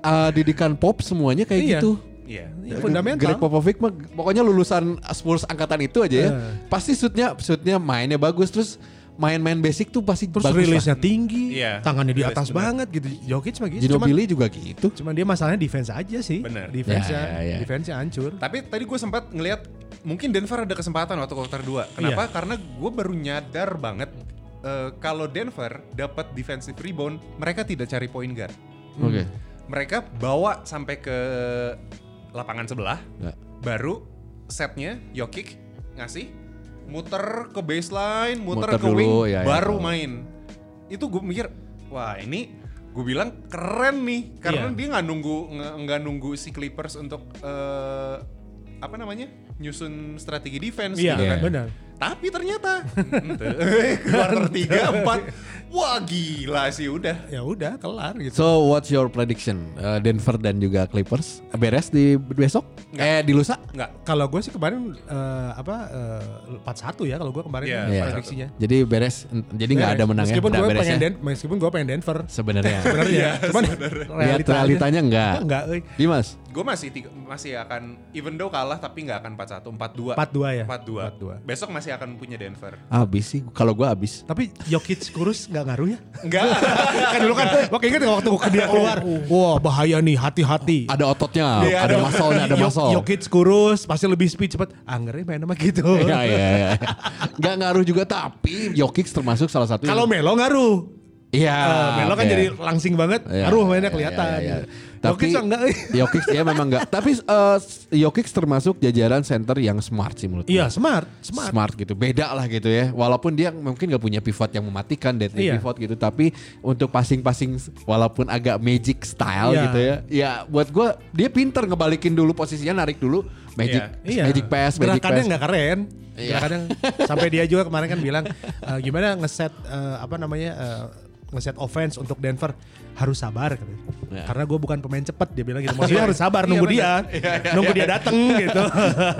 ah, didikan pop semuanya kayak Iya. gitu? Iya. Ya, fundamental. Greg Popovich mah pokoknya lulusan Spurs angkatan itu aja ya. Eh. Pasti shootnya shootnya mainnya bagus terus main-main basic tuh pasti Terus bagus rilisnya lah. tinggi, Iya, tangannya di rilis atas bener. banget gitu. Jokic mah gitu. Gino Cuman, Billy juga gitu. cuman dia masalahnya defense aja sih. Bener. Defense-nya, Ya, ya, ya. defense-nya hancur. Tapi tadi gue sempat ngelihat mungkin Denver ada kesempatan waktu quarter 2. Kenapa? Iya. Karena gue baru nyadar banget eh, kalau Denver dapat defensive rebound, mereka tidak cari point guard. Oke. Mereka bawa sampai ke lapangan sebelah, Nggak. baru setnya Jokic ngasih muter ke baseline, muter, Muter ke wing, dulu, ya, ya. baru main. Itu gue mikir, wah ini gue bilang keren nih, karena Iya. dia nggak nunggu nggak nunggu si Clippers untuk eh, apa namanya nyusun strategi defense Iya, gitu kan. benar. Tapi ternyata [LAUGHS] [LAUGHS] quarter tiga empat wah gila sih udah. Ya udah kelar gitu. So what's your prediction? Uh, Denver dan juga Clippers beres di besok? Eh di lusa? Enggak. Kalau gue sih kemarin eh, apa eh, 4-1 ya kalau gue kemarin Iya, Iya. prediksinya. Jadi beres. Jadi nggak ada menang ya? meskipun gue beres pengen ya? Den- meskipun gue pengen Denver. Sebenarnya. [LAUGHS] Sebenarnya, cuman Lihat realitanya enggak. Enggak, euy. Dimas. Gue masih tiga, masih akan even though kalah tapi nggak akan 4-1, 4-2. 4-2 ya. 4-2. Besok masih akan punya Denver. Abis sih. Kalau gua abis. Tapi Jokic kurus nggak ngaruh ya? Enggak. [LAUGHS] kan dulu kan, waktu inget waktu dia keluar, wah bahaya nih, hati-hati. Ada ototnya, Iya, ada ada- masolnya, ada masol. Jokic kurus, pasti lebih speed cepet. Ah ngeri main sama gitu. [LAUGHS] Iya iya iya. Gak ngaruh juga tapi Jokic termasuk salah satu. Kalau Melo ngaruh. Iya. Eh, Melo kan oke. jadi langsing banget, Iya, ngaruh mainnya iya, kelihatan. iya, iya. Jokic Tapi mah enggak. [LAUGHS] Jokic dia memang enggak. Tapi Jokic termasuk jajaran center yang smart sih menurut Iya smart, smart. Smart gitu. Beda lah gitu ya. Walaupun dia mungkin gak punya pivot yang mematikan deadly Iya. pivot gitu, tapi untuk passing-passing walaupun agak magic style Iya. gitu ya. Ya buat gua dia pinter ngebalikin dulu posisinya, narik dulu magic Iya. magic pass, magic Gerakannya pass. nggak keren. Iya. Gerakannya [LAUGHS] sampai dia juga kemarin kan bilang eh, gimana ngeset eh, apa namanya eh, ngeset offense untuk Denver harus sabar katanya. Iya. Karena gue bukan pemain cepat dia bilang gitu. Maksudnya harus sabar Iya, nunggu bener. dia. nunggu dia dateng [LAUGHS] gitu.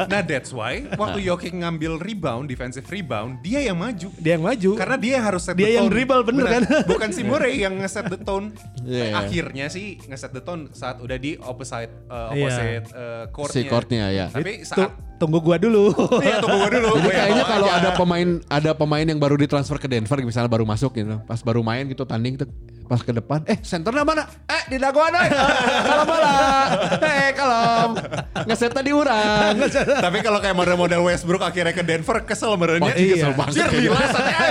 nah that's why waktu Jokic ngambil rebound, defensive rebound, dia yang maju. dia yang maju. Karena dia yang harus set Dia the yang tone. dribble, bener kan? [LAUGHS] Bukan si Murray yang ngeset the tone. Iya. Akhirnya sih ngeset the tone saat udah di opposite uh, Iya. opposite uh, courtnya. Si courtnya, ya. Tapi saat tunggu gua dulu. Iya tunggu gua dulu. Jadi kayaknya kalau ada pemain ada pemain yang baru ditransfer ke Denver misalnya baru masuk gitu, pas baru main gitu tanding tuh pas ke depan, eh senternya mana? Eh di dagoan eh. Kalau bola. Eh kalau ngeset tadi urang. Tapi kalau kayak model-model Westbrook akhirnya ke Denver kesel merenya. Pasti kesel banget aja.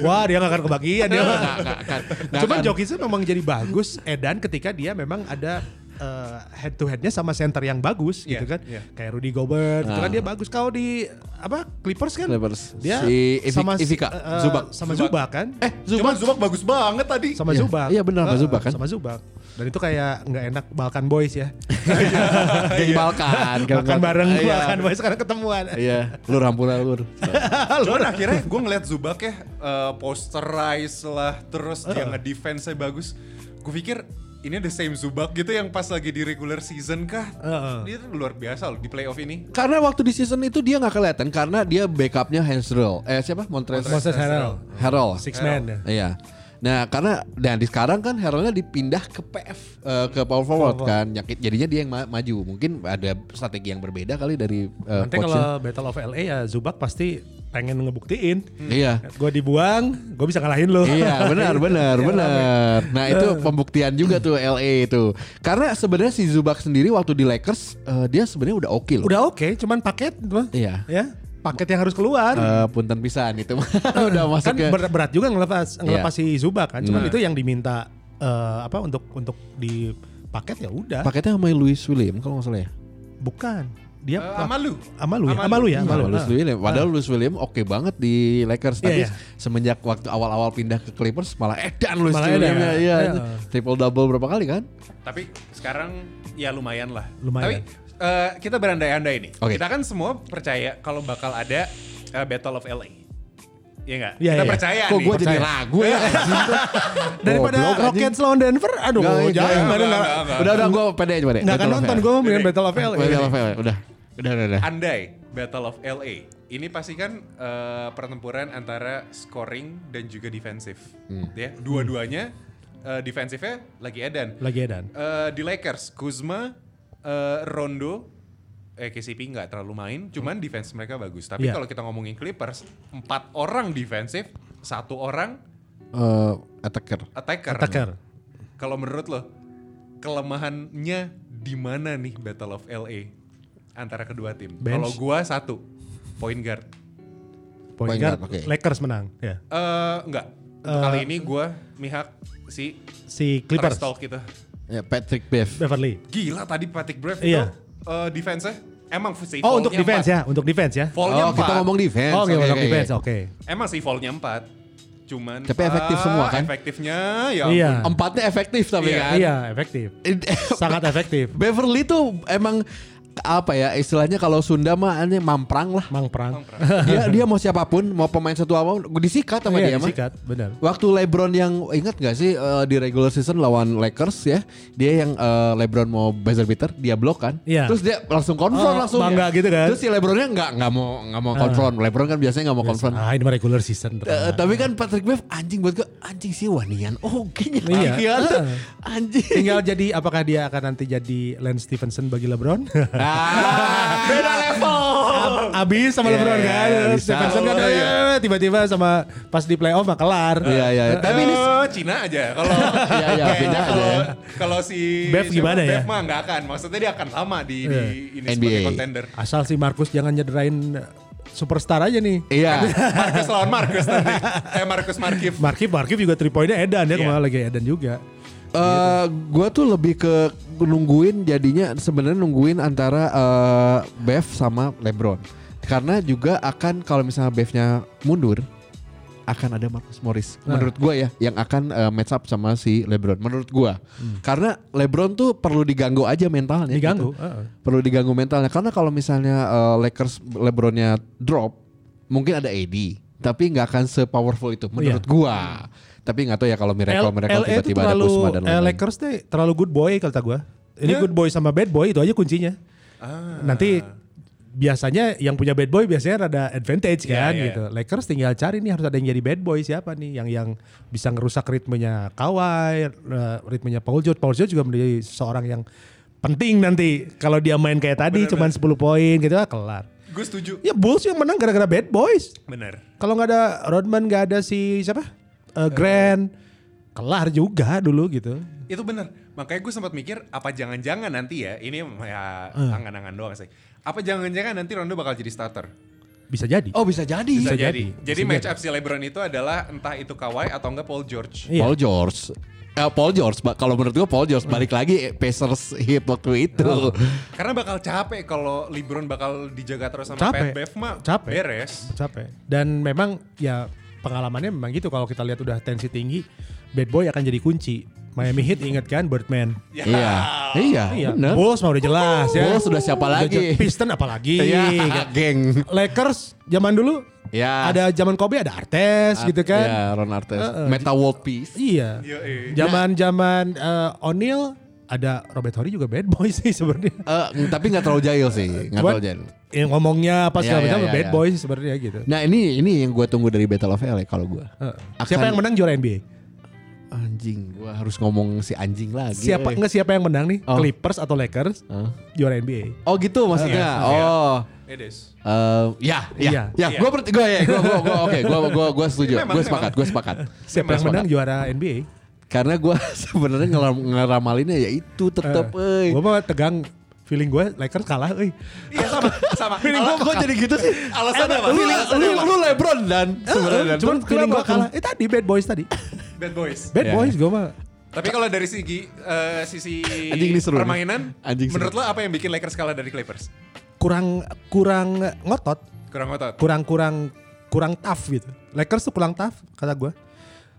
Wah dia gak akan kebagian dia. Akan. Nggak Cuman. Jokic itu memang jadi bagus Edan ketika dia memang ada eh, head to headnya sama center yang bagus Iya, gitu kan iya. kayak Rudy Gobert itu Ah. kan dia bagus kalau di apa Clippers kan Clippers. dia Si Ivi- sama Ivica, eh, eh, Zubak. sama Zubak. Zubak kan Eh, Cuma Zubac Zubak bagus banget tadi. sama Iya, Zubak iya benar, sama Eh, Zubak kan? sama Zubak dan itu kayak nggak enak Balkan Boys ya [LAUGHS] geng Balkan. makan bareng Iya. Balkan Boys sekarang ketemuan Iya, lur hampura lur. [LAUGHS] Cuman akhirnya gue ngeliat Zubak ya uh, posterize lah terus dia nge-defense bagus. Gue pikir ini the same Zubak gitu yang pas lagi di regular season kah? Heeh. Dia tuh luar biasa loh di playoff ini. Karena waktu di season itu dia nggak kelihatan karena dia backupnya Hansel. Eh siapa? Montrezl Moses Harrell Harold. six man ya Iya. Nah karena dan di sekarang kan Heralnya dipindah ke PF eh, ke power forward Forward. kan, jadinya dia yang ma- maju. Mungkin ada strategi yang berbeda kali dari eh, nanti kalau Battle of LA ya Zubak pasti pengen ngebuktiin Iya. gue dibuang gue bisa ngalahin lo iya benar [LAUGHS] benar Iya, benar. Nah itu [LAUGHS] pembuktian juga tuh LA itu. Karena sebenarnya si Zubak sendiri waktu di Lakers eh, dia sebenarnya udah oke loh. Udah oke, cuman paket tuh. Iya. Ya, paket yang harus keluar. Eh, punten pisan itu [LAUGHS] udah masuk kan ke berat, berat juga ngelepas ngelepas Iya. si Zuba kan. Cuman Nah. itu yang diminta eh, apa untuk untuk di paket ya udah. paketnya sama Louis William kalau nggak salah ya. Bukan. Dia Uh, Amalu. Amalu ya, Amalu. Amalu ya, Sama Amalu. Louis Ah. William. Padahal Louis William oke banget di Lakers, Iya, tapi iya. semenjak waktu awal-awal pindah ke Clippers malah edan Louis Malah William ya. Iya, Iya. triple double berapa kali kan? Tapi sekarang ya lumayan lah. Lumayan. Tapi eh, kita berandai-andai nih. Oke. Kita kan semua percaya kalau bakal ada eh, Battle of LA. Iya nggak? Iya, kita iya. percaya Kok nih. gue jadi ragu ya? [LAUGHS] Daripada anjing. Rockets lawan Denver, aduh Nggak, jangan nggak, nggak nggak, nggak. udah udah gue pede aja pede. nggak akan Battle of nonton LA. gue Oke. Battle of LA. Battle of LA, udah. Udah, udah, udah. Andai Battle of LA ini pasti kan eh, pertempuran antara scoring dan juga defensif. Hmm. Ya, dua-duanya eh, defensifnya lagi edan. Lagi Edan. Eh, di Lakers, Kuzma, eh, Rondo, eh KCP nggak terlalu main, cuman defense mereka bagus. Tapi Iya. kalau kita ngomongin Clippers, empat orang defensif, satu orang Eh, attacker. attacker. Attacker. Kalau menurut lo, kelemahannya di mana nih Battle of LA antara kedua tim? Kalau gua satu, point guard. Point Point guard, guard, oke. Lakers menang. Ya. Eh enggak. Untuk Eh, kali ini gua mihak si Si Clippers. talk kita. Ya, Patrick Bev. Beverly. Gila tadi Patrick Brave Iya. itu eh, defense-nya emang sih Oh untuk defense empat. ya, untuk defense ya. Foul-nya Oh, kita empat. ngomong defense. Oh, Oke, untuk oke, defense, oke. oke. Emang sih foul-nya empat. Cuman Tapi efektif ah, semua kan? Efektifnya ya Iya. Empatnya efektif tapi Iya. kan. Iya, efektif. [LAUGHS] Sangat efektif. Beverly tuh emang apa ya istilahnya kalau Sunda mah ini mamprang lah. Mang perang. dia dia mau siapa pun, mau pemain satu apa disikat sama Iya, dia mah. disikat, benar. Waktu LeBron yang ingat gak sih eh, di regular season lawan Lakers ya, dia yang eh, LeBron mau buzzer beater, dia blok kan, Iya. terus dia langsung konfront Oh, langsung, bangga gitu kan. Terus si LeBronnya nggak nggak mau nggak mau konfront, LeBron kan biasanya nggak mau konfront. Ah, ini mah regular season. Eh, tapi kan Patrick Bev anjing buat gue anjing sih wanian. Oh kayaknya Iya. Heeh. anjing. Tinggal jadi apakah dia akan nanti jadi Lance Stevenson bagi LeBron? [LAUGHS] Ah, beda level. Abis sama Iya, LeBron kan. bisa. Stevenson kan Oh, iya. eh, tiba-tiba sama pas di playoff mah kelar. Iya iya. Tapi ini Cina aja. Kalau [LAUGHS] Iya, iya, Cina aja kalau ya. kalau si Bev gimana siapa, ya? Bev mah nggak akan. Maksudnya dia akan lama di, di ini NBA. sebagai contender. Asal si Marcus jangan nyederain superstar aja nih. Iya. [LAUGHS] Marcus lawan Marcus nanti. Eh Marcus Markif. Markif, Markif juga 3 poinnya Edan ya Iya. kemarin lagi Edan juga. Eh, gua tuh lebih ke nungguin jadinya sebenarnya nungguin antara eh, Bev sama LeBron. Karena juga akan kalau misalnya Bevnya mundur akan ada Marcus Morris. Nah. Menurut gua ya yang akan eh, match up sama si LeBron. Menurut gua. Karena LeBron tuh perlu diganggu aja mentalnya. Diganggu. gitu. heeh. Perlu diganggu mentalnya karena kalau misalnya eh, Lakers LeBronnya drop, mungkin ada AD, tapi nggak akan se-powerful itu menurut gua. Tapi nggak tahu ya kalau miracle miracle LA itu tiba-tiba ada Kuzma dan eh, lain-lain. Lakers tuh terlalu good boy kata gue. Ini Ya. good boy sama bad boy itu aja kuncinya. Ah. Nanti biasanya yang punya bad boy biasanya ada advantage Iya, kan iya. gitu. Lakers tinggal cari nih harus ada yang jadi bad boy siapa nih yang yang bisa ngerusak ritmenya Kawhi, eh, ritmenya Paul George. Paul George juga menjadi seorang yang penting nanti kalau dia main kayak tadi Bener, cuman 10 poin gitu ah, kelar. Gue setuju. Ya Bulls yang menang gara-gara bad boys. Bener. Kalau nggak ada Rodman nggak ada si siapa? Eh, Grant. Kelar juga dulu gitu. Itu bener. Makanya gue sempat mikir apa jangan-jangan nanti ya ini ya Hmm. angan-angan doang sih. Apa jangan-jangan nanti Rondo bakal jadi starter? Bisa jadi. Oh bisa jadi. Bisa, Bisa jadi. jadi. Jadi Bisa match jadi. up si LeBron itu adalah entah itu Kawhi atau enggak Paul George. Iya. Paul George. Eh, Paul George, kalau menurut gua Paul George balik lagi Pacers hit waktu itu. Oh. Karena bakal capek kalau LeBron bakal dijaga terus sama Capek. Pat Bev mah Capek. beres. Capek. Dan memang ya pengalamannya memang gitu kalau kita lihat udah tensi tinggi, bad boy akan jadi kunci. Miami Heat ingat kan Birdman. Ya. Iya. Iya, Iya. bener. Bulls mah udah jelas ya. Bulls sudah siapa lagi? Piston apalagi. Iya, geng. Lakers zaman dulu Ya. ada zaman Kobe ada Artes gitu kan. Iya, Ron Artest. Heeh. Meta World Peace. Iya. Zaman-zaman eh, O'Neal ada Robert Horry juga bad boy [LAUGHS] sih sebenarnya. Eh, tapi nggak terlalu jahil sih, nggak terlalu jahil. Yang ngomongnya apa segala Iya, macam iya, bad iya. boy sih sebenarnya gitu. Nah ini ini yang gue tunggu dari Battle of LA kalau gue. Heeh. Akan- Siapa yang menang juara NBA? Anjing, gue harus ngomong si anjing lagi. Siapa eh. enggak siapa yang menang nih? Oh. Clippers atau Lakers? Hah? Juara NBA. Oh gitu maksudnya. Iya. Oh. It is. Eh, ya, ya, Iya. ya, Iya. gue berarti gue ya, gue, gue, gue, oke, gue, gue, gue setuju, gue sepakat, gue sepakat. Siapa yang menang juara NBA? Karena gue [LAUGHS] sebenarnya ngeram, ngeramalinnya ya itu tetap, eh. Gue mah tegang feeling gue Lakers kalah euy. Iya sama sama. [LAUGHS] Feeling gue kok jadi gitu sih? Alasannya apa? Lu, lu, lu Lebron dan sebenarnya dan Cuman feeling gue kalah. Eh tadi bad boys tadi. Bad boys. Bad Iya. boys gue mah. Tapi kalau dari segi eh, sisi Anjing ini seru nih. permainan, Anjing seru. menurut lo apa yang bikin Lakers kalah dari Clippers? Kurang kurang ngotot, Kurang otot. kurang kurang kurang tough gitu. Lakers tuh kurang tough kata gue.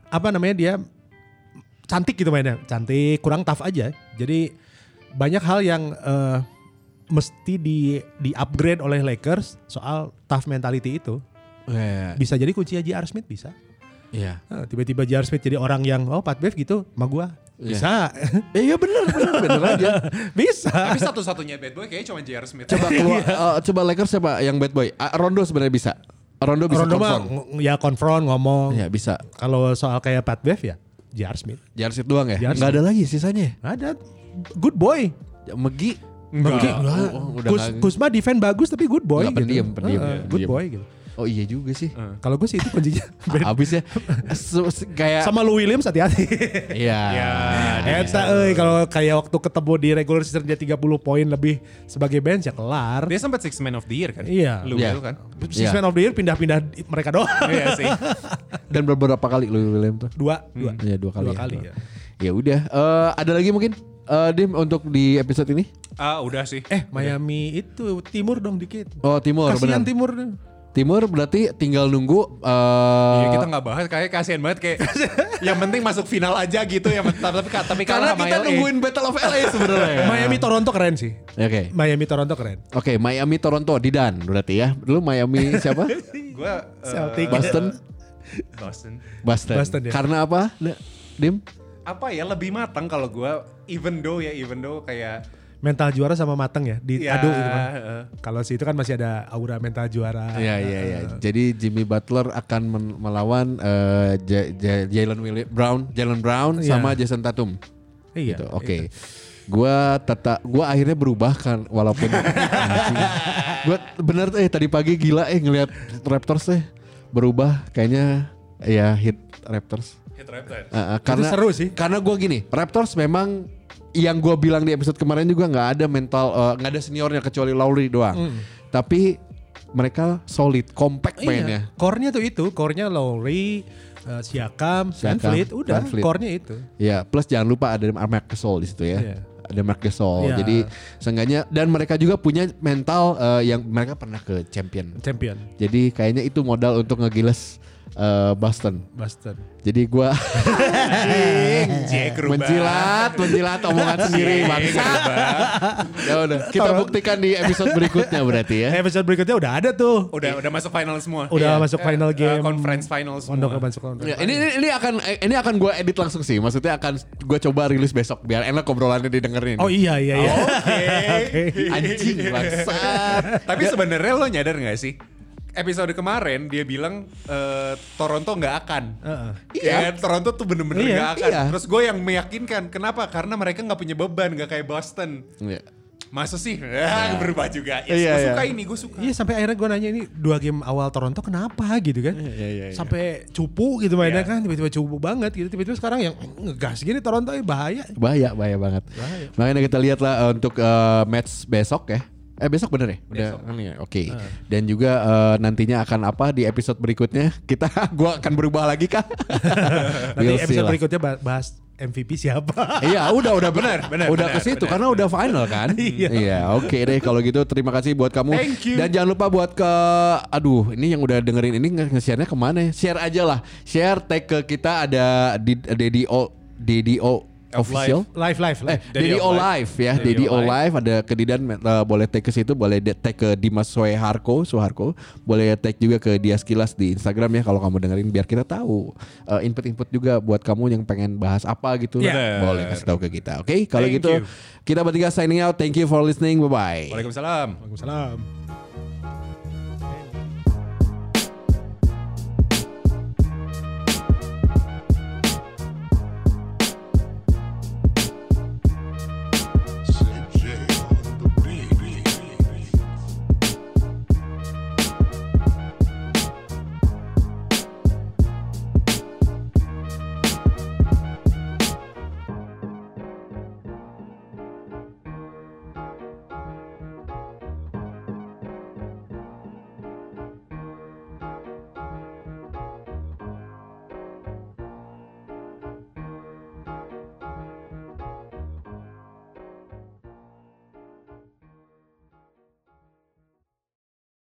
Apa namanya dia cantik gitu mainnya, cantik, kurang tough aja. Jadi banyak hal yang eh, mesti di di upgrade oleh Lakers soal tough mentality itu. Iya, Bisa jadi kunci J.R. Smith bisa. Iya. Nah, tiba-tiba J.R. Smith jadi orang yang oh Pat Bev gitu sama gua. Iya. Bisa. Eh, Iya bener, bener, bener aja. [LAUGHS] bisa. Tapi satu-satunya bad boy kayaknya cuma J.R. Smith. Coba [LAUGHS] keluar, eh, coba Lakers siapa yang bad boy? Ah, Rondo sebenarnya bisa. Rondo bisa Rondo mah confront. ng- ya konfront ngomong. Ya bisa. Kalau soal kayak Pat Bev ya J.R. Smith. Jarsit doang ya? Jar Nggak ada lagi sisanya. Ada good boy. ya? Megi. Megi, Oh, oh, Kus, Kusma defend bagus tapi good boy Nggak, gitu. pendiam, pendiam, ya, good boy gitu. Oh iya juga sih. Kalau gue sih itu kuncinya. [LAUGHS] Habis ya. Kayak Sama Lou Williams hati-hati. Iya. [LAUGHS] Ya, Eta euy kalau kayak waktu ketemu di regular season dia 30 poin lebih sebagai bench ya kelar. Dia sempat six man of the year kan? Iya. Lu Iya. itu kan? Six Iya. man of the year pindah-pindah mereka doang. [LAUGHS] Iya sih. Dan beberapa kali Louis William tuh. Dua, dua. Iya dua kali. Dua ya. kali ya. Ya udah. Eh, ada lagi mungkin Eh, Dim untuk di episode ini? Ah udah sih. Eh Miami itu timur dong dikit. Oh Timur Kasihan benar. timur. nih. Timur berarti tinggal nunggu eh, Iya kita nggak bahas kayak kasihan banget kayak [LAUGHS] yang penting masuk final aja gitu ya tapi tapi karena kita LA. nungguin Battle of LA sebenarnya. [LAUGHS] Miami Toronto keren sih. Oke. Miami Toronto keren. Oke, Miami Toronto Didan berarti ya. Dulu Miami siapa? [LAUGHS] Gua eh, Celtic. Boston. Boston. Boston. Boston, ya. Karena apa? Nah, Dim? Apa ya lebih matang kalau gua even though ya even though kayak Mental juara sama matang ya di ya, adu gitu kan. eh, Kalau si itu kan masih ada aura mental juara. Iya iya iya. Jadi Jimmy Butler akan melawan eh, J- J- Jalen Willi- Brown, Jalen Brown Iya. sama Jason Tatum. Iya. Gitu. Oke. Gua tetap gua akhirnya berubah kan walaupun [LAUGHS] gua bener eh tadi pagi gila eh ngelihat Raptors eh berubah kayaknya ya hit Raptors. hit Raptors. Uh, uh, karena seru sih. Karena gue gini, Raptors memang yang gue bilang di episode kemarin juga nggak ada mental, uh, nggak ada seniornya kecuali Lowry doang. Tapi mereka solid, compact mainnya. Iya. Core-nya tuh itu, core-nya Lowry, uh, Siakam, Fleet, udah core-nya itu. Ya, plus jangan lupa ada Marc Gasol di situ ya. Iya. Ada Marc Gasol. Iya. Jadi seenggaknya dan mereka juga punya mental uh, yang mereka pernah ke champion. Champion Jadi kayaknya itu modal untuk ngegiles uh, Boston. Boston. Jadi [LAUGHS] Rubah. menjilat, menjilat omongan sendiri bangsa. ya udah, kita buktikan di episode berikutnya berarti ya. Episode berikutnya udah ada tuh. Udah udah masuk final semua. Udah Iya. masuk final Eh, eh, game. conference final semua. Untuk masuk conference. Ya, ini ini ini akan ini akan gue edit langsung sih. Maksudnya akan gue coba rilis besok biar enak obrolannya didengerin. Oh iya iya iya. [LAUGHS] Oke. Anjing bangsat. Tapi sebenarnya lo nyadar nggak sih? Episode kemarin dia bilang eh, Toronto nggak akan. Heeh. Iya. Toronto tuh bener-bener Iya, nggak akan. iya. Terus gue yang meyakinkan. Kenapa? Karena mereka nggak punya beban, nggak kayak Boston. Iya. Masa sih? [LAUGHS] Ya, berubah juga. Ya, Iya, gue iya. suka ini, gue suka. Iya sampai akhirnya gue nanya ini dua game awal Toronto kenapa gitu kan? iya, iya, iya. Sampai cupu gitu mainnya Iya. kan tiba-tiba cupu banget gitu tiba-tiba sekarang yang ngegas gini Toronto eh, bahaya. Bahaya, bahaya banget. Makanya kita lihat lah eh, untuk eh, match besok ya. Eh besok bener ya? Udah kan ya. Oke. Dan juga eh, nantinya akan apa di episode berikutnya? Kita [LAUGHS] gua akan berubah lagi kah? [LAUGHS] Nanti We'll episode lah. berikutnya bah- bahas MVP siapa? [LAUGHS] Iya, udah udah benar, benar, Udah ke situ karena udah final kan? iya. oke deh kalau gitu terima kasih buat kamu. Thank you. Dan jangan lupa buat ke aduh, ini yang udah dengerin ini nge- nge-share-nya ke mana ya? Share aja lah. Share tag ke kita ada di Dedi O Dedi O official. live live Eh, live. Dedi O Live ya, Dedi O Live ada ke Didan eh, boleh tag ke situ, boleh tag ke Dimas Soeharko, Soeharko, boleh tag juga ke Dias Kilas di Instagram ya kalau kamu dengerin biar kita tahu Eh, input-input juga buat kamu yang pengen bahas apa gitu, Iya. boleh kasih tahu ke kita. Oke, kalau Thank gitu you. kita bertiga signing out. Thank you for listening. Bye bye. Waalaikumsalam. Waalaikumsalam.